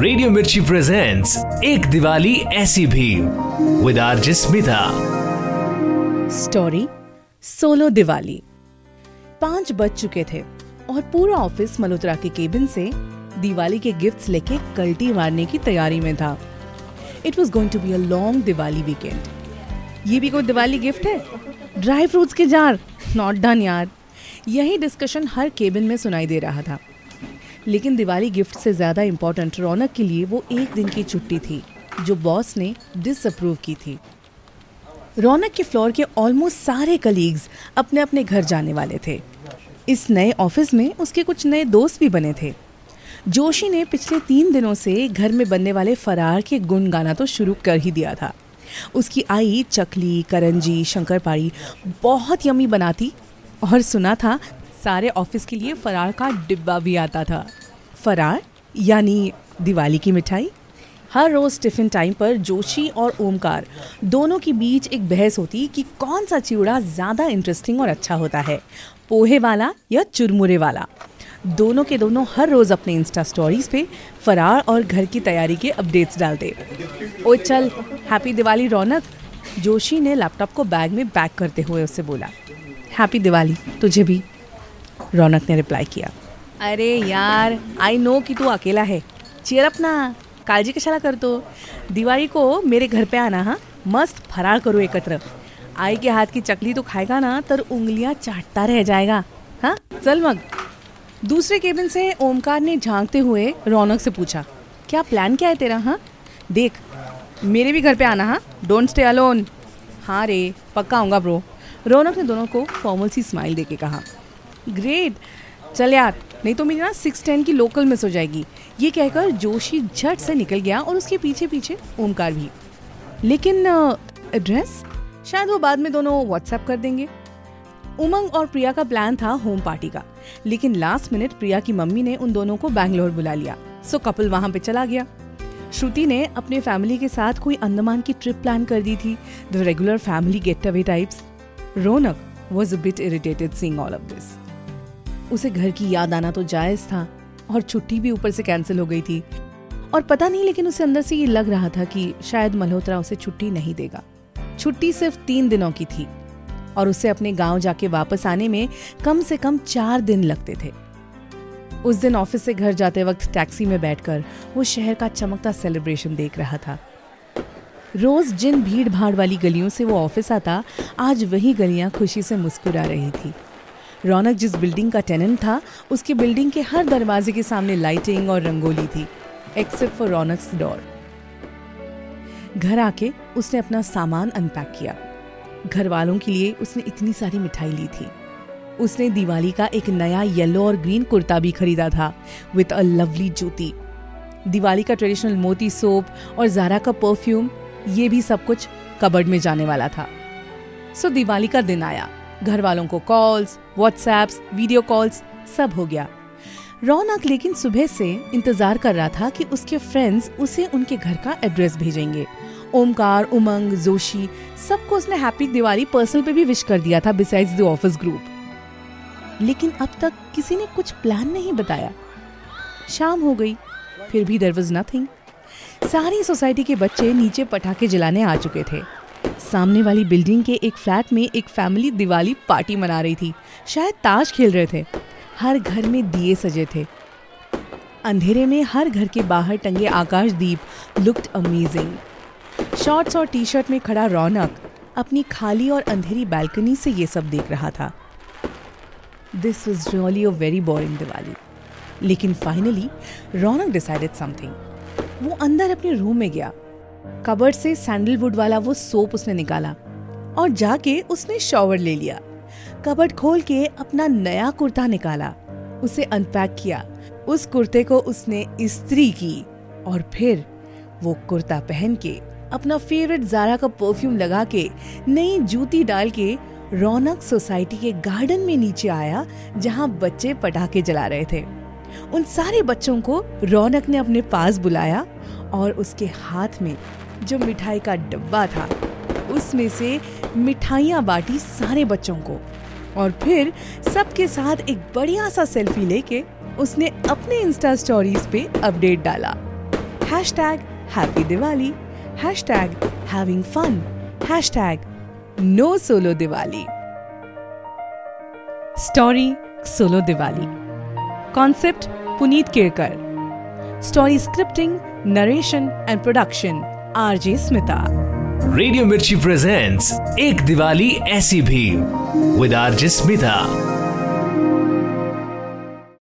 Radio Mirchi presents एक दिवाली ऐसी भी with RJ Smita story solo Diwali पाँच बज चुके थे और पूरा ऑफ़िस मल्होत्रा के केबिन से दिवाली के गिफ्ट्स लेके कल्टी मारने की तैयारी में था। It was going to be a long Diwali weekend ये भी कोई दिवाली गिफ्ट है? ड्राई फ्रूट्स के जार नॉट डन यार। यही डिस्कशन हर केबिन में सुनाई दे रहा था। लेकिन दिवाली गिफ्ट से ज़्यादा इम्पोर्टेंट रौनक के लिए वो एक दिन की छुट्टी थी, जो बॉस ने डिसअप्रूव की थी। रौनक के फ्लोर के ऑलमोस्ट सारे कलीग्स अपने अपने घर जाने वाले थे। इस नए ऑफ़िस में उसके कुछ नए दोस्त भी बने थे। जोशी ने पिछले तीन दिनों से घर में बनने वाले फरार के गुण गाना तो शुरू कर ही दिया था। उसकी आई चकली, करंजी शंकरपाड़ी बहुत यमी बनाती और सुना था सारे ऑफ़िस के लिए फरार का डिब्बा भी आता था। फरार, यानी दिवाली की मिठाई, हर रोज टिफ़िन टाइम पर जोशी और ओमकार, दोनों के बीच एक बहस होती कि कौन सा चिवड़ा ज़्यादा इंटरेस्टिंग और अच्छा होता है, पोहे वाला या चुरमुरे वाला। दोनों के दोनों हर रोज़ अपने इंस्टा स्टोरीज पे फरार और घर की तैयारी के अपडेट्स डालते। ओ चल हैप्पी दिवाली रौनक। जोशी ने लैपटॉप को बैग में पैक करते हुए उससे बोला हैप्पी दिवाली, तुझे भी। रौनक ने रिप्लाई किया। अरे यार आई नो कि तू अकेला है। चेयर अपना काळजी कशाला करतो? दिवाळी को मेरे घर पे आना हाँ? मस्त फरार करो एकत्र। आई के हाथ की चकली तो खाएगा ना, तर उंगलियाँ चाटता रह जाएगा हाँ? चल मग। दूसरे केबिन से ओमकार ने झांकते हुए रौनक से पूछा, क्या प्लान क्या है तेरा हाँ? देख, मेरे भी घर पे आना हाँ? डोंट स्टे अलोन हाँ रे, पक्का आऊँगा ब्रो रौनक ने दोनों को फॉर्मल सी स्माइल देके कहा। ग्रेट चल यार, नहीं तो मेरी ना सिक्स टेन की लोकल मिस हो जाएगी। ये कहकर जोशी झट से निकल गया और उसके पीछे पीछे ओमकार भी। लेकिन एड्रेस शायद वो बाद में दोनों व्हाट्सएप कर देंगे। उमंग और प्रिया का प्लान था होम पार्टी का। लेकिन लास्ट मिनट प्रिया की मम्मी ने उन दोनों को बैंगलोर बुला लिया। सो कपल वहाँ पे चला गया। श्रुति ने अपने फैमिली के साथ कोई अंडमान की ट्रिप प्लान कर दी थी। The regular family getaway types Raunak was a bit irritated seeing all of this उसे घर की याद आना तो जायज़ था और छुट्टी भी ऊपर से कैंसिल हो गई थी। और पता नहीं, लेकिन उसे अंदर से ये लग रहा था कि शायद मल्होत्रा उसे छुट्टी नहीं देगा। छुट्टी सिर्फ़ तीन दिनों की थी और उसे अपने गाँव जाके वापस आने में कम से कम चार दिन लगते थे। उस दिन ऑफ़िस से घर जाते वक्त टैक्सी में बैठकर वो शहर का चमकता सेलिब्रेशन देख रहा था। रोज जिन भीड़ भाड़ वाली गलियों से वो ऑफ़िस आता, आज वही गलियाँ खुशी से मुस्कुरा रही थी। रौनक जिस बिल्डिंग का टेनेंट था, उसकी बिल्डिंग के हर दरवाजे के सामने लाइटिंग और रंगोली थी एक्सेप्ट फॉर रौनक डोर घर आके उसने अपना सामान अनपैक किया। घर वालों के लिए उसने इतनी सारी मिठाई ली थी। उसने दिवाली का एक नया येलो और ग्रीन कुर्ता भी खरीदा था विथ अ लवली जूती दिवाली का ट्रेडिशनल मोती सोप और जारा का परफ्यूम ये भी सब कुछ कबर्ड में जाने वाला था। सो दिवाली का दिन आया। घर वालों को कॉल्स व्हाट्सएप्स वीडियो कॉल्स सब हो गया। रौनक लेकिन सुबह से इंतज़ार कर रहा था कि उसके फ्रेंड्स उसे उनके घर का एड्रेस भेजेंगे। ओमकार, उमंग, जोशी, सबको उसने हैप्पी दिवाली पर्सनल पे भी विश कर दिया था बिसाइड्स द ऑफ़िस ग्रुप लेकिन अब तक किसी ने कुछ प्लान नहीं बताया। शाम हो गई, फिर भी देर वॉज़ नथिंग सारी सोसाइटी के बच्चे नीचे पटाखे जलाने आ चुके थे। सामने वाली बिल्डिंग के एक फ्लैट में एक फैमिली दिवाली पार्टी मना रही थी। शायद ताश खेल रहे थे। हर घर में दिए सजे थे। अंधेरे में हर घर के बाहर टंगे आकाश दीप। लुक्ड अमेजिंग शॉर्ट्स और टी शर्ट में खड़ा रौनक अपनी खाली और अंधेरी बैल्कनी से ये सब देख रहा था। This was really a very boring Diwali. लेकिन फाइनली रौनक डिसाइडेड समथिंग वो अंदर अपने रूम में गया। कबर्ड से सैंडलवुड वाला वो सोप उसने निकाला और जाके उसने शॉवर ले लिया। कबर्ड खोल के अपना नया कुर्ता निकाला, उसे अनपैक किया। उस कुर्ते को उसने इस्त्री की और फिर वो कुर्ता पहन के अपना फेवरेट जारा का परफ्यूम लगा के नई जूती डाल के रौनक सोसाइटी के गार्डन में नीचे आया, जहाँ बच्चे पटाखे जला रहे थे। उन सारे बच्चों को रौनक ने अपने पास बुलाया और उसके हाथ में जो मिठाई का डब्बा था, उसमें से मिठाइयाँ बांटी सारे बच्चों को। और फिर सबके साथ एक बढ़िया सा सेल्फी लेके उसने अपने इंस्टा स्टोरीज पे अपडेट डाला। Hashtag happy Diwali hashtag having fun hashtag no solo Diwali story solo Diwali concept Puneet Kerkar story scripting narration and production RJ Smita radio Mirchi presents एक दिवाली ऐसी भी विद आरजे स्मिता